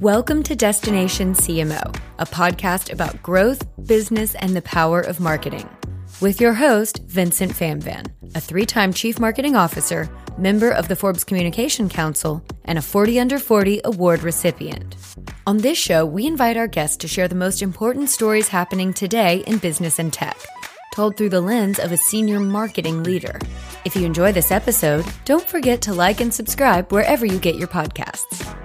Welcome to Destination CMO, a podcast about growth, business, and the power of marketing. With your host, Vincent Phamvan, a three time Chief Marketing Officer, member of the Forbes Communication Council, and a 40 Under 40 award recipient. On this show, we invite our guests to share the most important stories happening today in business and tech, told through the lens of a senior marketing leader. If you enjoy this episode, don't forget to like and subscribe wherever you get your podcasts.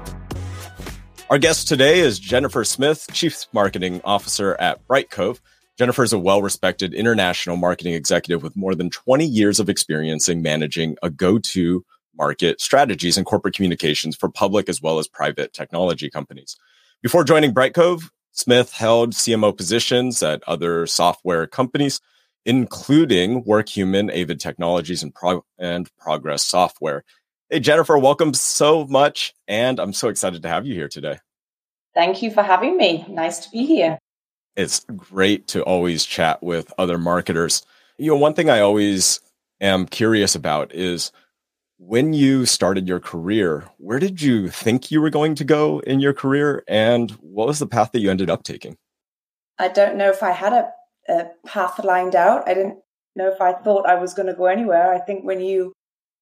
Our guest today is Jennifer Smith, Chief Marketing Officer at Brightcove. Jennifer is a well respected international marketing executive with more than 20 years of experience in managing a go to market strategies and corporate communications for public as well as private technology companies. Before joining Brightcove, Smith held CMO positions at other software companies, including WorkHuman, Avid Technologies, and, Pro- and Progress Software. Hey, Jennifer, welcome so much. And I'm so excited to have you here today. Thank you for having me. Nice to be here. It's great to always chat with other marketers. You know, one thing I always am curious about is when you started your career, where did you think you were going to go in your career? And what was the path that you ended up taking? I don't know if I had a, a path lined out. I didn't know if I thought I was going to go anywhere. I think when you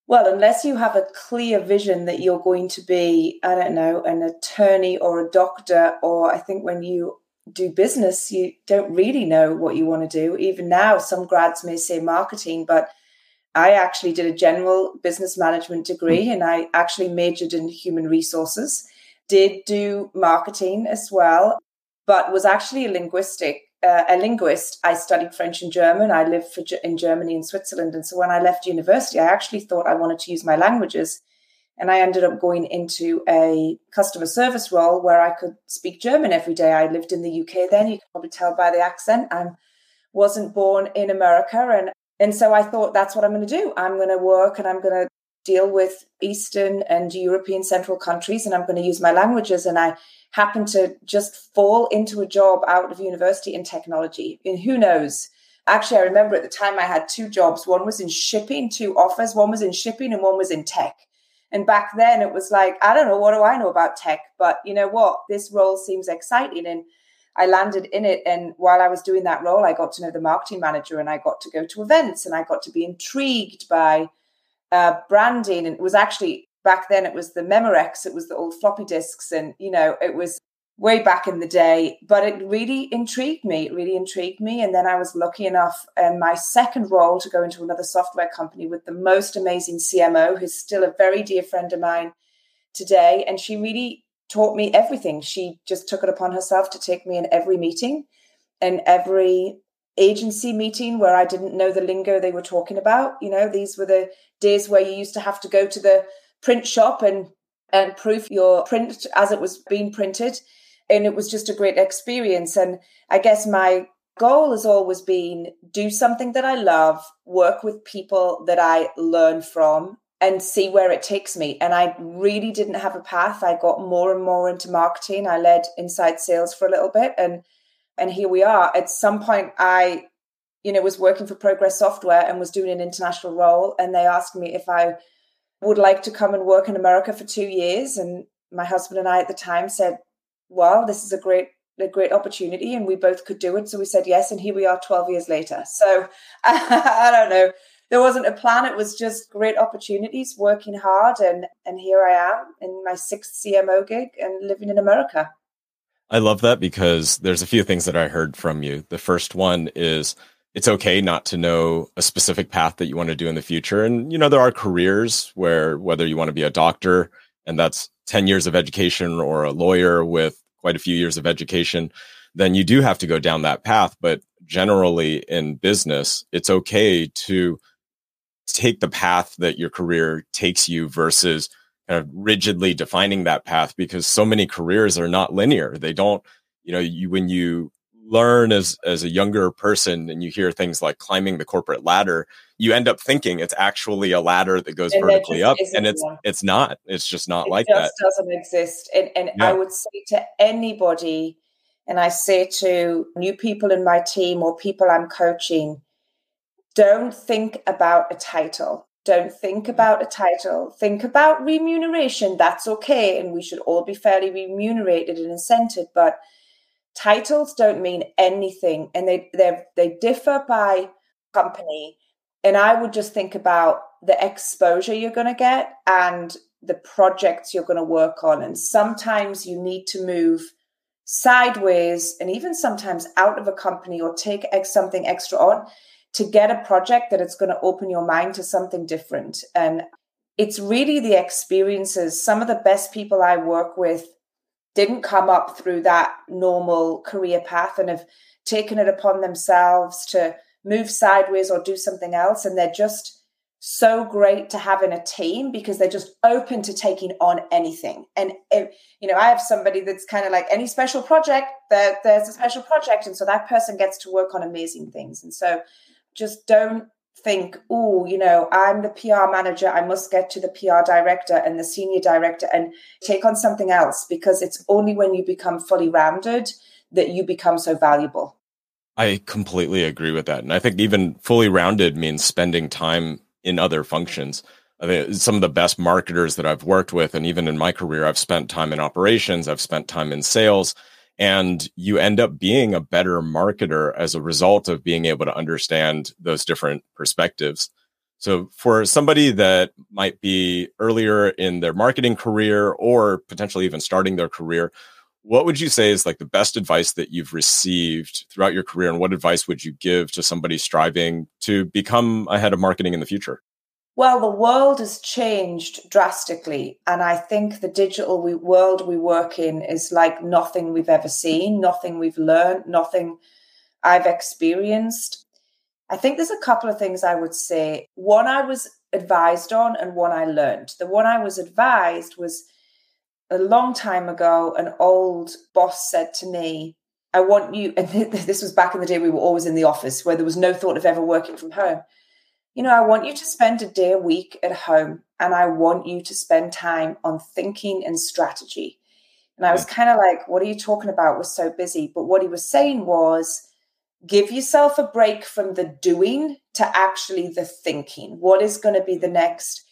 well, unless you have a clear vision that you're going to be, I don't know, an attorney or a doctor, or I think when you do business, you don't really know what you want to do. Even now, some grads may say marketing, but I actually did a general business management degree hmm. and I actually majored in human resources, did do marketing as well, but was actually a linguistic uh, a linguist. I studied French and German. I lived in Germany and Switzerland. And so when I left university, I actually thought I wanted to use my languages. And I ended up going into a customer service role where I could speak German every day. I lived in the UK then. You can probably tell by the accent. I wasn't born in America. And, and so I thought that's what I'm going to do. I'm going to work and I'm going to deal with Eastern and European central countries and I'm going to use my languages. And I happened to just fall into a job out of university in technology. And who knows? Actually, I remember at the time I had two jobs. One was in shipping, two offers. One was in shipping and one was in tech. And back then it was like, I don't know, what do I know about tech? But you know what? This role seems exciting. And I landed in it. And while I was doing that role, I got to know the marketing manager and I got to go to events and I got to be intrigued by uh, branding. And it was actually back then it was the Memorex, it was the old floppy disks, and you know, it was way back in the day. But it really intrigued me. It really intrigued me. And then I was lucky enough in my second role to go into another software company with the most amazing CMO, who's still a very dear friend of mine today. And she really taught me everything. She just took it upon herself to take me in every meeting and every agency meeting where I didn't know the lingo they were talking about. You know, these were the days where you used to have to go to the print shop and and proof your print as it was being printed. And it was just a great experience. And i guess my goal has always been do something that i love work with people that i learn from and see where it takes me. And i really didn't have a path. I got more and more into marketing. I led inside sales for a little bit and and here we are at some point i you know was working for progress software and was doing an international role and they asked me if i would like to come and work in America for two years. And my husband and I at the time said, well, this is a great a great opportunity and we both could do it. So we said yes, and here we are 12 years later. So I don't know. There wasn't a plan. It was just great opportunities, working hard, and and here I am in my sixth CMO gig and living in America. I love that because there's a few things that I heard from you. The first one is it's okay not to know a specific path that you want to do in the future. And, you know, there are careers where whether you want to be a doctor and that's 10 years of education or a lawyer with quite a few years of education, then you do have to go down that path. But generally in business, it's okay to take the path that your career takes you versus kind of rigidly defining that path because so many careers are not linear. They don't, you know, you, when you learn as as a younger person and you hear things like climbing the corporate ladder you end up thinking it's actually a ladder that goes and vertically up and it's one. it's not it's just not it like just that doesn't exist and, and yeah. i would say to anybody and i say to new people in my team or people i'm coaching don't think about a title Don't think about a title. Think about remuneration. That's okay. And we should all be fairly remunerated and incented. But titles don't mean anything. And they they they differ by company. And I would just think about the exposure you're going to get and the projects you're going to work on. And sometimes you need to move sideways and even sometimes out of a company or take something extra on to get a project that it's going to open your mind to something different. And it's really the experiences. Some of the best people I work with didn't come up through that normal career path and have taken it upon themselves to move sideways or do something else. And they're just so great to have in a team because they're just open to taking on anything. And if, you know, I have somebody that's kind of like any special project, there, there's a special project, and so that person gets to work on amazing things. And so just don't think, oh, you know, I'm the PR manager. I must get to the PR director and the senior director and take on something else because it's only when you become fully rounded that you become so valuable. I completely agree with that. And I think even fully rounded means spending time in other functions. I think some of the best marketers that I've worked with, and even in my career, I've spent time in operations, I've spent time in sales, and you end up being a better marketer as a result of being able to understand those different perspectives. So, for somebody that might be earlier in their marketing career or potentially even starting their career, what would you say is like the best advice that you've received throughout your career? And what advice would you give to somebody striving to become a head of marketing in the future? Well, the world has changed drastically. And I think the digital we, world we work in is like nothing we've ever seen, nothing we've learned, nothing I've experienced. I think there's a couple of things I would say. One I was advised on, and one I learned. The one I was advised was a long time ago, an old boss said to me, I want you, and this was back in the day we were always in the office where there was no thought of ever working from home you know, I want you to spend a day a week at home and I want you to spend time on thinking and strategy. And I was kind of like, what are you talking about? We're so busy. But what he was saying was, give yourself a break from the doing to actually the thinking. What is going to be the mm. next?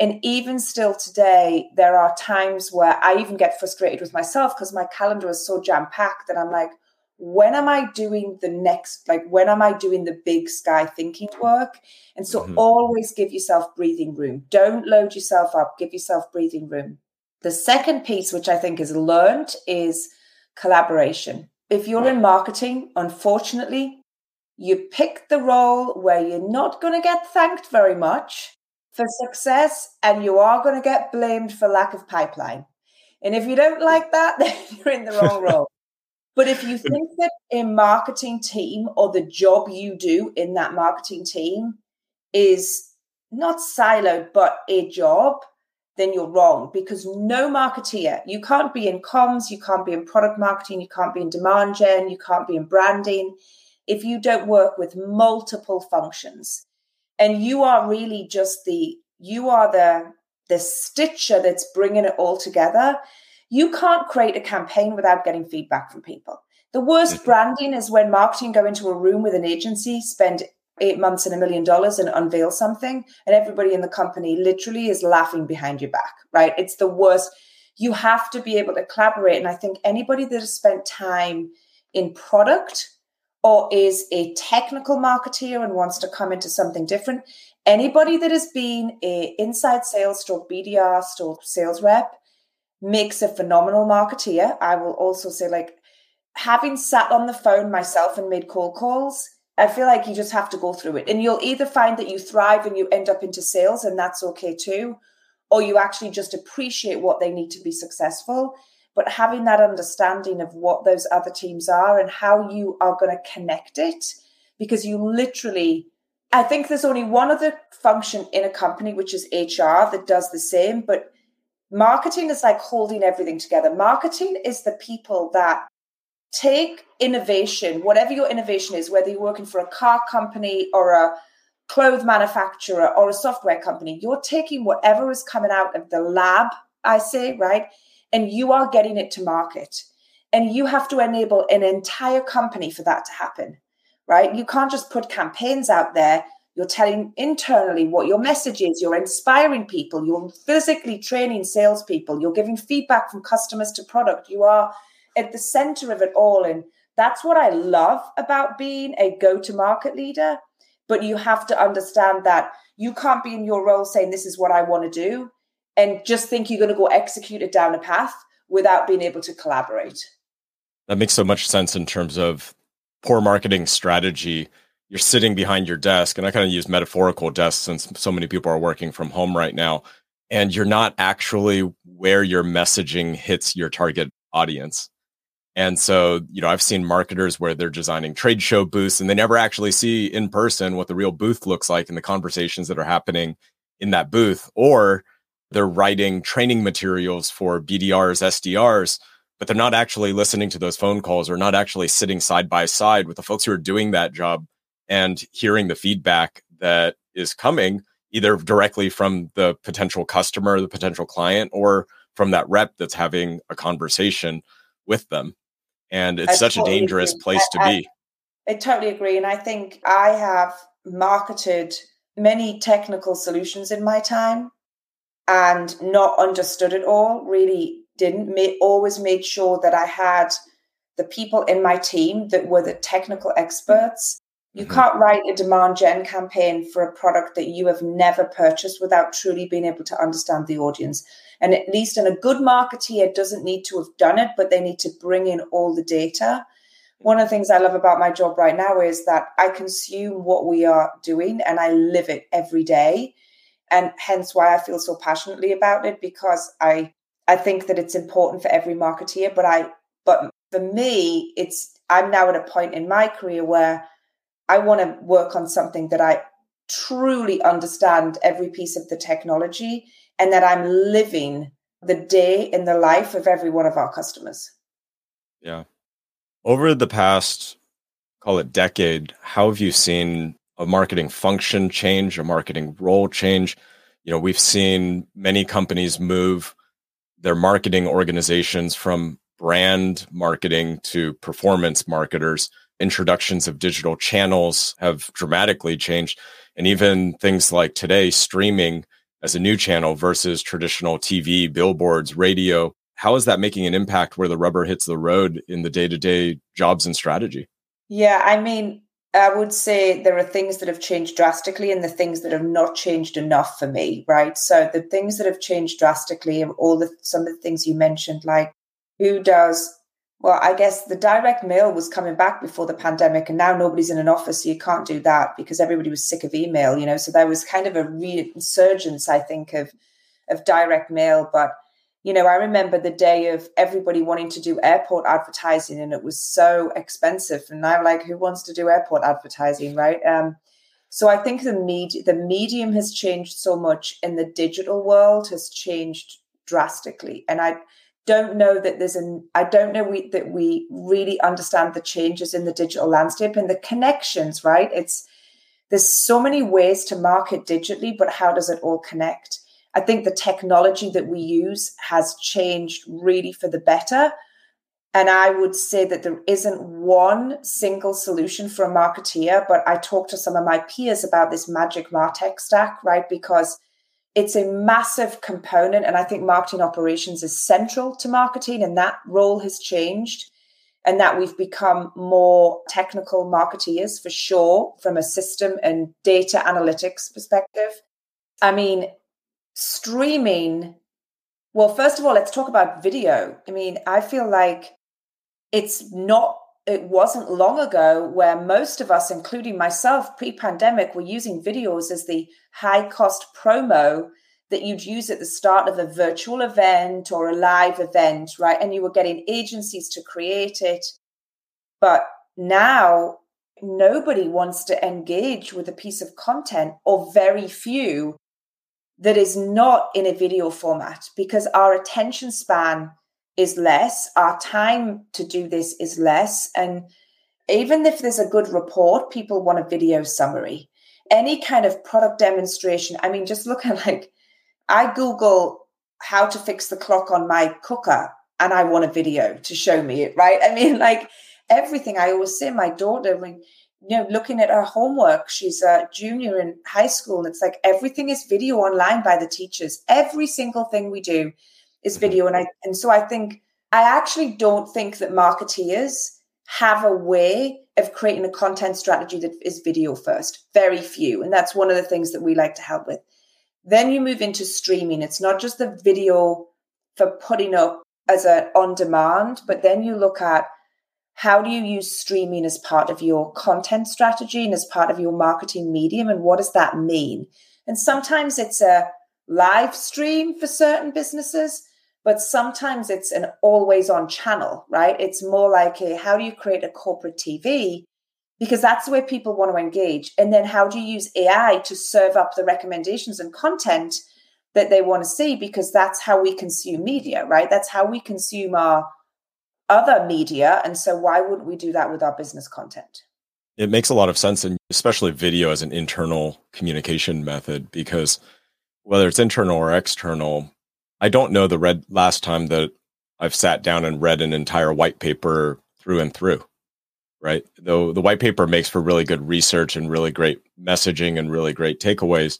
And even still today, there are times where I even get frustrated with myself because my calendar is so jam packed that I'm like, when am I doing the next, like, when am I doing the big sky thinking work? And so mm-hmm. always give yourself breathing room. Don't load yourself up, give yourself breathing room. The second piece, which I think is learned, is collaboration. If you're in marketing, unfortunately, you pick the role where you're not going to get thanked very much for success and you are going to get blamed for lack of pipeline. And if you don't like that, then you're in the wrong role. But if you think that a marketing team or the job you do in that marketing team is not siloed, but a job, then you're wrong because no marketeer, you can't be in comms, you can't be in product marketing, you can't be in demand gen, you can't be in branding if you don't work with multiple functions. And you are really just the, you are the, the stitcher that's bringing it all together you can't create a campaign without getting feedback from people. The worst mm-hmm. branding is when marketing go into a room with an agency, spend eight months and a million dollars and unveil something, and everybody in the company literally is laughing behind your back, right? It's the worst. You have to be able to collaborate. And I think anybody that has spent time in product or is a technical marketeer and wants to come into something different, anybody that has been a inside sales store BDR store sales rep makes a phenomenal marketeer. I will also say, like, having sat on the phone myself and made cold calls, I feel like you just have to go through it. And you'll either find that you thrive and you end up into sales, and that's okay too, or you actually just appreciate what they need to be successful. But having that understanding of what those other teams are and how you are going to connect it, because you literally, I think there's only one other function in a company, which is HR, that does the same. But marketing is like holding everything together. Marketing is the people that take innovation, whatever your innovation is, whether you're working for a car company or a clothes manufacturer or a software company, you're taking whatever is coming out of the lab, I say, right? And you are getting it to market. And you have to enable an entire company for that to happen, right? You can't just put campaigns out there you're telling internally what your message is, you're inspiring people, you're physically training salespeople, you're giving feedback from customers to product. You are at the center of it all. And that's what I love about being a go to market leader. But you have to understand that you can't be in your role saying, This is what I want to do, and just think you're going to go execute it down a path without being able to collaborate. That makes so much sense in terms of poor marketing strategy. You're sitting behind your desk, and I kind of use metaphorical desk since so many people are working from home right now, and you're not actually where your messaging hits your target audience. And so, you know, I've seen marketers where they're designing trade show booths and they never actually see in person what the real booth looks like and the conversations that are happening in that booth. Or they're writing training materials for BDRs, SDRs, but they're not actually listening to those phone calls or not actually sitting side by side with the folks who are doing that job and hearing the feedback that is coming either directly from the potential customer, the potential client, or from that rep that's having a conversation with them and it's I such totally a dangerous agree. place to I, be. I, I totally agree, and I think I have marketed many technical solutions in my time and not understood it all. Really didn't. May, always made sure that I had the people in my team that were the technical experts. You mm-hmm. can't write a demand gen campaign for a product that you have never purchased without truly being able to understand the audience. And at least in a good marketeer doesn't need to have done it, but they need to bring in all the data. One of the things I love about my job right now is that I consume what we are doing and I live it every day. And hence why I feel so passionately about it because I I think that it's important for every marketeer, but I but for me, it's I'm now at a point in my career where I want to work on something that I truly understand every piece of the technology and that I'm living the day in the life of every one of our customers. Yeah. Over the past, call it decade, how have you seen a marketing function change, a marketing role change? You know, we've seen many companies move their marketing organizations from brand marketing to performance marketers. Introductions of digital channels have dramatically changed. And even things like today, streaming as a new channel versus traditional TV, billboards, radio. How is that making an impact where the rubber hits the road in the day to day jobs and strategy? Yeah, I mean, I would say there are things that have changed drastically and the things that have not changed enough for me, right? So the things that have changed drastically are all the some of the things you mentioned, like who does well, I guess the direct mail was coming back before the pandemic, and now nobody's in an office, so you can't do that because everybody was sick of email, you know. So there was kind of a resurgence, I think, of of direct mail. But you know, I remember the day of everybody wanting to do airport advertising, and it was so expensive. And I'm like, who wants to do airport advertising, right? Um, so I think the med- the medium has changed so much, and the digital world has changed drastically. And I don't know that there's an I don't know we, that we really understand the changes in the digital landscape and the connections, right? It's there's so many ways to market digitally, but how does it all connect? I think the technology that we use has changed really for the better. And I would say that there isn't one single solution for a marketeer, but I talk to some of my peers about this magic Martech stack, right? Because it's a massive component. And I think marketing operations is central to marketing, and that role has changed. And that we've become more technical marketeers for sure from a system and data analytics perspective. I mean, streaming, well, first of all, let's talk about video. I mean, I feel like it's not it wasn't long ago where most of us, including myself, pre pandemic, were using videos as the high cost promo that you'd use at the start of a virtual event or a live event, right? And you were getting agencies to create it. But now nobody wants to engage with a piece of content, or very few, that is not in a video format because our attention span is less. Our time to do this is less. And even if there's a good report, people want a video summary. Any kind of product demonstration. I mean, just look at like, I Google how to fix the clock on my cooker and I want a video to show me it, right? I mean, like everything I always say, my daughter, when you know, looking at her homework, she's a junior in high school, and it's like everything is video online by the teachers. Every single thing we do is mm-hmm. video. And I and so I think I actually don't think that marketeers have a way of creating a content strategy that is video first. Very few. And that's one of the things that we like to help with. Then you move into streaming. It's not just the video for putting up as an on demand, but then you look at how do you use streaming as part of your content strategy and as part of your marketing medium and what does that mean and sometimes it's a live stream for certain businesses but sometimes it's an always on channel right? It's more like a how do you create a corporate tv because that's where people want to engage. And then how do you use ai to serve up the recommendations and content that they want to see? Because that's how we consume media right? That's how we consume our other media. And so, why wouldn't we do that with our business content? It makes a lot of sense, and especially video as an internal communication method, because whether it's internal or external, I don't know the red last time that I've sat down and read an entire white paper through and through. Right. Though the white paper makes for really good research and really great messaging and really great takeaways,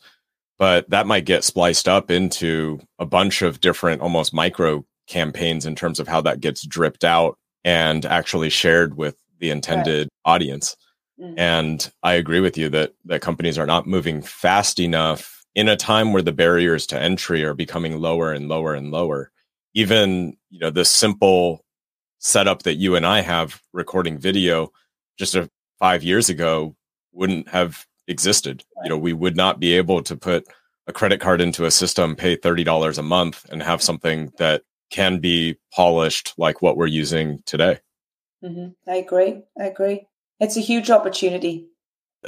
but that might get spliced up into a bunch of different, almost micro campaigns in terms of how that gets dripped out and actually shared with the intended right. audience. Mm-hmm. And I agree with you that that companies are not moving fast enough in a time where the barriers to entry are becoming lower and lower and lower. Even, you know, the simple setup that you and I have recording video just a, 5 years ago wouldn't have existed. You know, we would not be able to put a credit card into a system, pay $30 a month and have something that can be polished like what we're using today. Mm-hmm. I agree. I agree. It's a huge opportunity.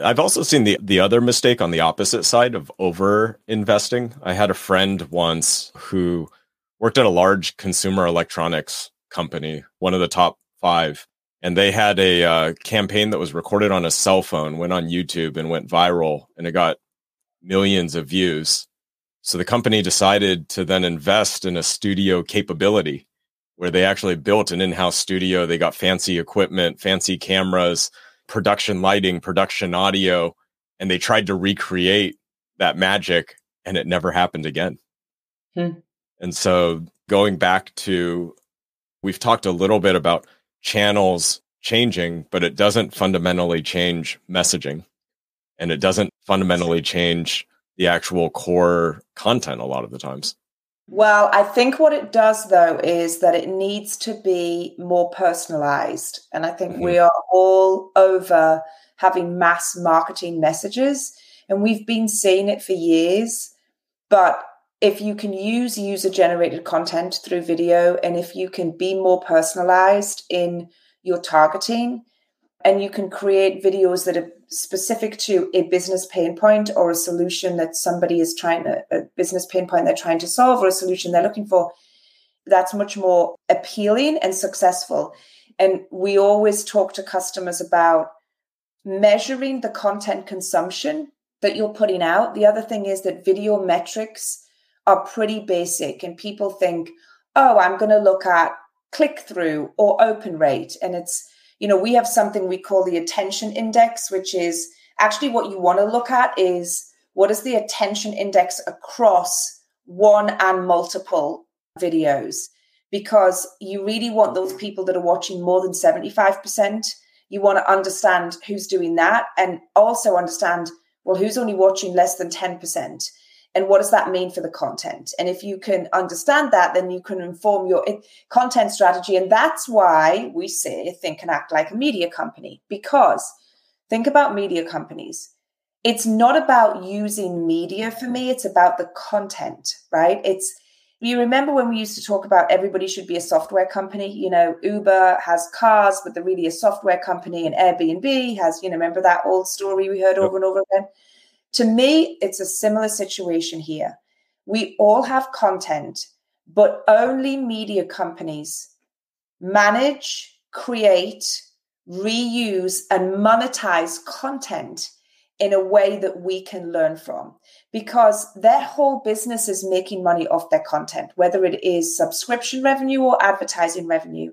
I've also seen the the other mistake on the opposite side of over investing. I had a friend once who worked at a large consumer electronics company, one of the top five, and they had a uh, campaign that was recorded on a cell phone, went on YouTube, and went viral, and it got millions of views. So the company decided to then invest in a studio capability where they actually built an in-house studio. They got fancy equipment, fancy cameras, production lighting, production audio, and they tried to recreate that magic and it never happened again. Hmm. And so going back to we've talked a little bit about channels changing, but it doesn't fundamentally change messaging and it doesn't fundamentally change the actual core content a lot of the times. Well, I think what it does though is that it needs to be more personalized. And I think mm-hmm. we are all over having mass marketing messages, and we've been seeing it for years. But if you can use user generated content through video, and if you can be more personalized in your targeting, and you can create videos that are specific to a business pain point or a solution that somebody is trying to, a business pain point they're trying to solve or a solution they're looking for, that's much more appealing and successful. And we always talk to customers about measuring the content consumption that you're putting out. The other thing is that video metrics are pretty basic, and people think, oh, I'm going to look at click through or open rate. And it's you know, we have something we call the attention index, which is actually what you want to look at is what is the attention index across one and multiple videos because you really want those people that are watching more than 75%. You want to understand who's doing that and also understand, well, who's only watching less than 10% and what does that mean for the content? And if you can understand that then you can inform your eh, content strategy. And that's why we say think and act like a media company. Because think about media companies. It's not about using media for me. It's about the content right? It's you remember when we used to talk about everybody should be a software company? You know uber has cars but they're really a software company and airbnb has you know remember that old story we heard over and over again to me, it's a similar situation here. We all have content, but only media companies manage, create, reuse, and monetize content in a way that we can learn from because their whole business is making money off their content, whether it is subscription revenue or advertising revenue.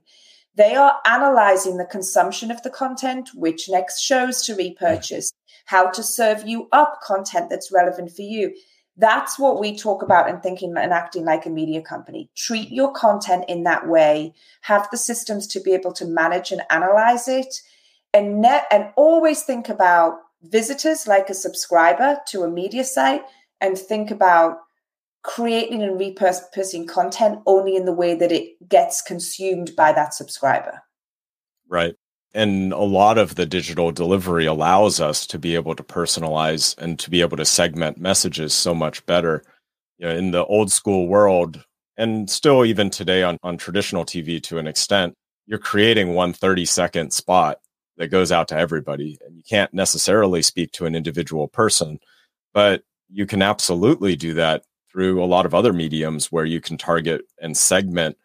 They are analyzing the consumption of the content, which next shows to repurchase, how to serve you up content that's relevant for you. That's what we talk about in thinking and acting like a media company. Treat your content in that way, have the systems to be able to manage and analyze it, and and always think about visitors like a subscriber to a media site and think about creating and repurposing content only in the way that it gets consumed by that subscriber. Right. And a lot of the digital delivery allows us to be able to personalize and to be able to segment messages so much better. You know, in the old school world, and still even today on, on traditional TV to an extent, you're creating one 30 second spot that goes out to everybody. And you can't necessarily speak to an individual person, but you can absolutely do that through a lot of other mediums where you can target and segment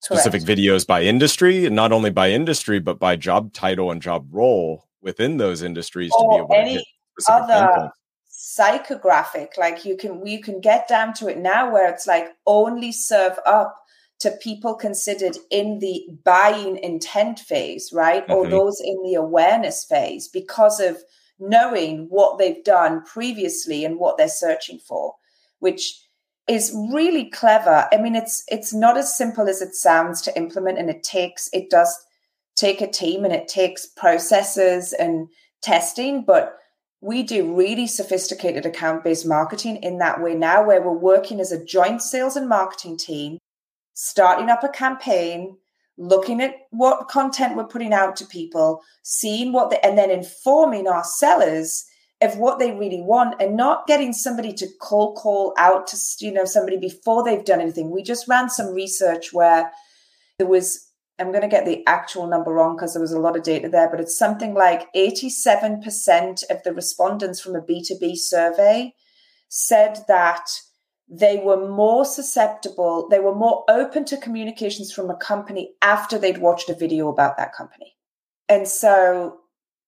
specific Correct. videos by industry and not only by industry but by job title and job role within those industries or to be able any to other psychographic like you can you can get down to it now where it's like only serve up to people considered in the buying intent phase right mm-hmm. or those in the awareness phase because of knowing what they've done previously and what they're searching for which is really clever. I mean, it's it's not as simple as it sounds to implement, and it takes it does take a team and it takes processes and testing, but we do really sophisticated account based marketing in that way now, where we're working as a joint sales and marketing team, starting up a campaign, looking at what content we're putting out to people, seeing what they, and then informing our sellers of what they really want and not getting somebody to call call out to you know somebody before they've done anything. We just ran some research where there was i'm going to get the actual number wrong because there was a lot of data there but it's something like 87% of the respondents from a b2b survey said that they were more susceptible they were more open to communications from a company after they'd watched a video about that company. And so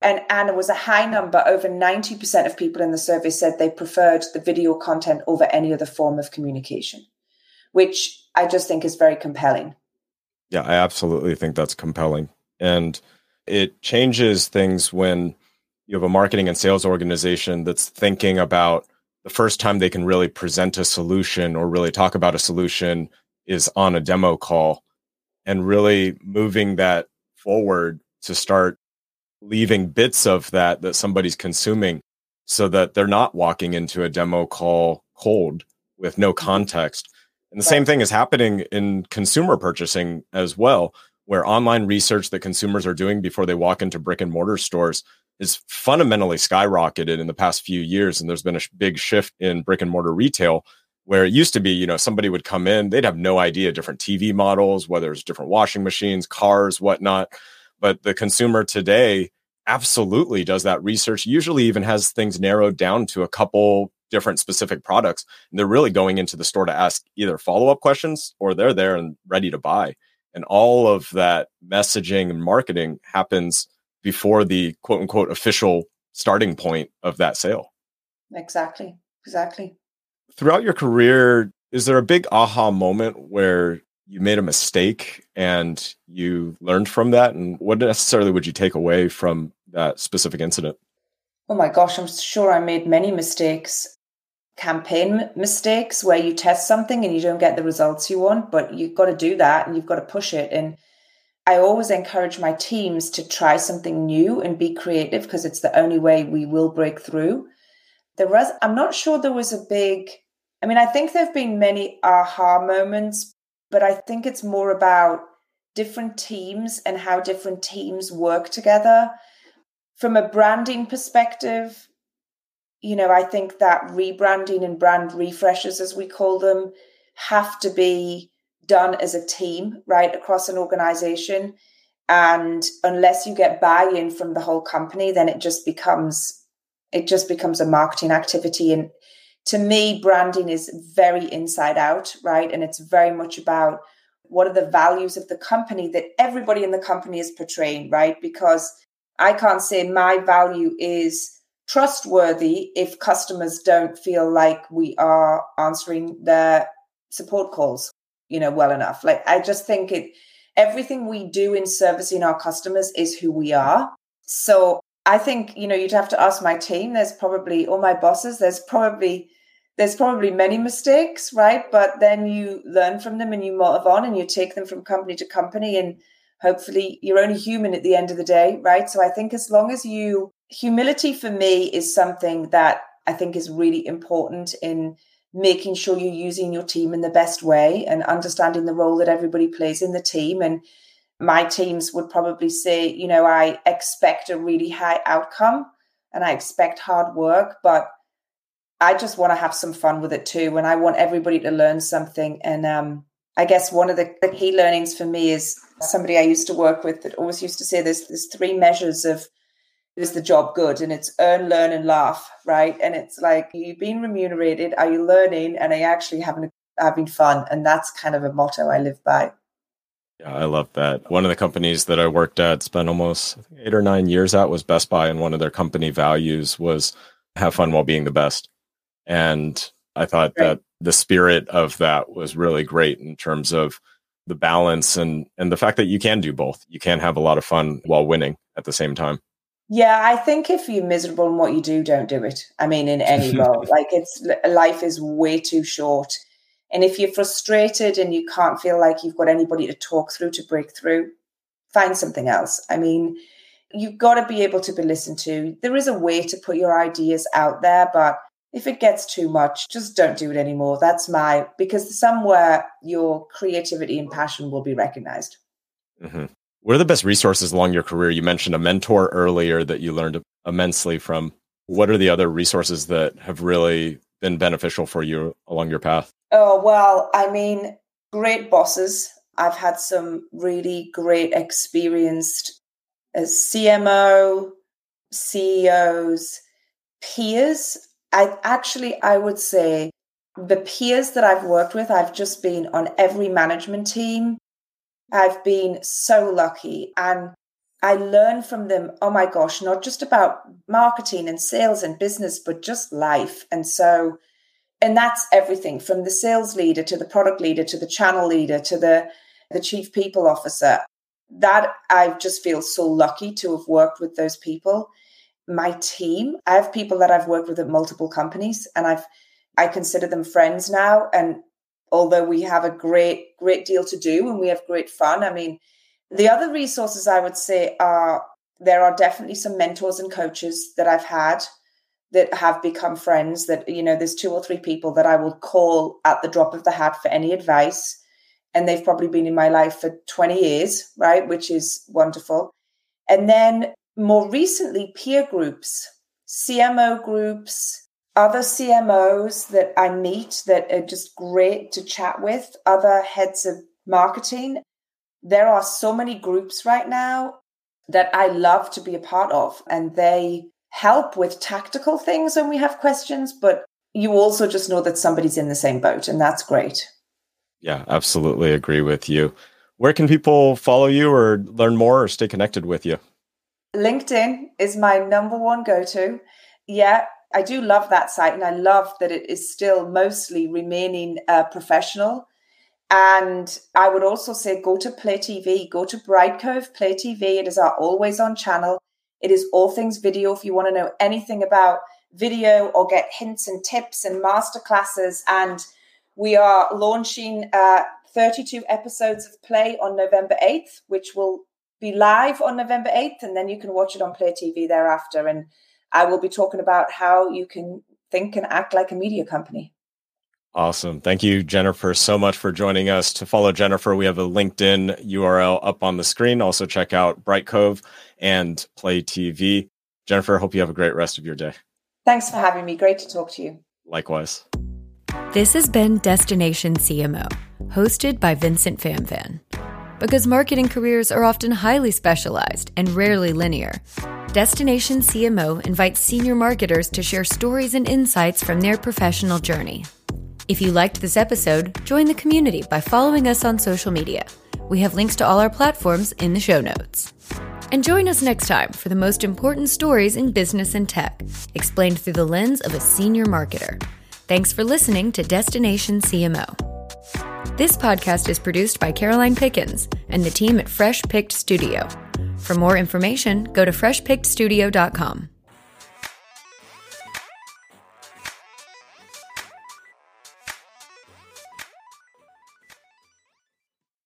and and it was a high number. Over 90% of people in the survey said they preferred the video content over any other form of communication which i just think is very compelling. Yeah i absolutely think that's compelling. And it changes things when you have a marketing and sales organization that's thinking about the first time they can really present a solution or really talk about a solution is on a demo call and really moving that forward to start leaving bits of that that somebody's consuming so that they're not walking into a demo call cold with no mm-hmm. context. And the same thing is happening in consumer purchasing as well, where online research that consumers are doing before they walk into brick and mortar stores is fundamentally skyrocketed in the past few years. And there's been a big shift in brick and mortar retail where it used to be, you know, somebody would come in, they'd have no idea different TV models, whether it's different washing machines, cars, whatnot. But the consumer today absolutely does that research, usually even has things narrowed down to a couple different specific products. And they're really going into the store to ask either follow up questions or they're there and ready to buy. And all of that messaging and marketing happens before the quote unquote official starting point of that sale. Exactly. Exactly. Throughout your career, is there a big aha moment where you made a mistake and you learned from that and what necessarily would you take away from that specific incident? Oh my gosh i'm sure i made many mistakes campaign mistakes where you test something and you don't get the results you want but you've got to do that and you've got to push it and i always encourage my teams to try something new and be creative because it's the only way we will break through. There was i'm not sure there was a big i mean i think there have been many aha moments but I think it's more about different teams and how different teams work together. From a branding perspective, you know, I think that rebranding and brand refreshes, as we call them, have to be done as a team, right, across an organization. And unless you get buy-in from the whole company, then it just becomes it just becomes a marketing activity. And to me, branding is very inside out, right? And it's very much about what are the values of the company that everybody in the company is portraying, right? Because I can't say my value is trustworthy if customers don't feel like we are answering their support calls, you know, well enough. Like I just think it everything we do in servicing our customers is who we are. So I think, you know, you'd have to ask my team. There's probably, or my bosses, there's probably, there's probably many mistakes, right? But then you learn from them and you move on and you take them from company to company and hopefully you're only human at the end of the day, right? So I think as long as you, humility for me is something that I think is really important in making sure you're using your team in the best way and understanding the role that everybody plays in the team. And my teams would probably say, you know, I expect a really high outcome and I expect hard work, but I just want to have some fun with it too. And I want everybody to learn something. And um, I guess one of the, the key learnings for me is somebody I used to work with that always used to say there's, there's three measures of is the job good and it's earn learn and laugh right and it's like you've been remunerated are you learning and are you actually having having fun and that's kind of a motto i live by yeah i love that one of the companies that i worked at spent almost eight or nine years at was best buy and one of their company values was have fun while being the best and i thought right. that the spirit of that was really great in terms of the balance and and the fact that you can do both you can have a lot of fun while winning at the same time yeah, I think if you're miserable in what you do, don't do it. I mean, in any role, like it's life is way too short. And if you're frustrated and you can't feel like you've got anybody to talk through to break through, find something else. I mean, you've got to be able to be listened to. There is a way to put your ideas out there, but if it gets too much, just don't do it anymore. That's my because somewhere your creativity and passion will be recognized. Mm-hmm. What are the best resources along your career? You mentioned a mentor earlier that you learned immensely from. What are the other resources that have really been beneficial for you along your path? Oh, well, I mean, great bosses. I've had some really great experienced uh, as CMO, CEOs, peers. I actually I would say the peers that I've worked with, I've just been on every management team I've been so lucky and I learn from them, oh my gosh, not just about marketing and sales and business, but just life. And so, and that's everything from the sales leader to the product leader to the channel leader to the, the chief people officer. That I just feel so lucky to have worked with those people. My team, I have people that I've worked with at multiple companies and I've I consider them friends now. And although we have a great, great deal to do and we have great fun. I mean, the other resources I would say are there are definitely some mentors and coaches that I've had that have become friends that, you know, there's two or three people that I will call at the drop of the hat for any advice. And they've probably been in my life for 20 years, right? Which is wonderful. And then more recently, peer groups, CMO groups, other CMOs that I meet that are just great to chat with, other heads of marketing. There are so many groups right now that I love to be a part of, and they help with tactical things when we have questions, but you also just know that somebody's in the same boat, and that's great. Yeah, absolutely agree with you. Where can people follow you or learn more or stay connected with you? LinkedIn is my number one go to. Yeah, I do love that site, and I love that it is still mostly remaining uh, professional. And I would also say go to Play TV, go to Brightcove Play TV. It is our always on channel. It is all things video. If you want to know anything about video or get hints and tips and masterclasses, and we are launching uh, 32 episodes of Play on November 8th, which will be live on November 8th, and then you can watch it on Play TV thereafter. And I will be talking about how you can think and act like a media company. Awesome. Thank you, Jennifer, so much for joining us. To follow Jennifer, we have a LinkedIn URL up on the screen. Also, check out Brightcove and Play TV. Jennifer, hope you have a great rest of your day. Thanks for having me. Great to talk to you. Likewise. This has been Destination CMO, hosted by Vincent Phamvan. Because marketing careers are often highly specialized and rarely linear Destination CMO invites senior marketers to share stories and insights from their professional journey. If you liked this episode, join the community by following us on social media. We have links to all our platforms in the show notes. And join us next time for the most important stories in business and tech, explained through the lens of a senior marketer. Thanks for listening to Destination CMO. This podcast is produced by Caroline Pickens and the team at Fresh Picked Studio. For more information, go to freshpickedstudio.com.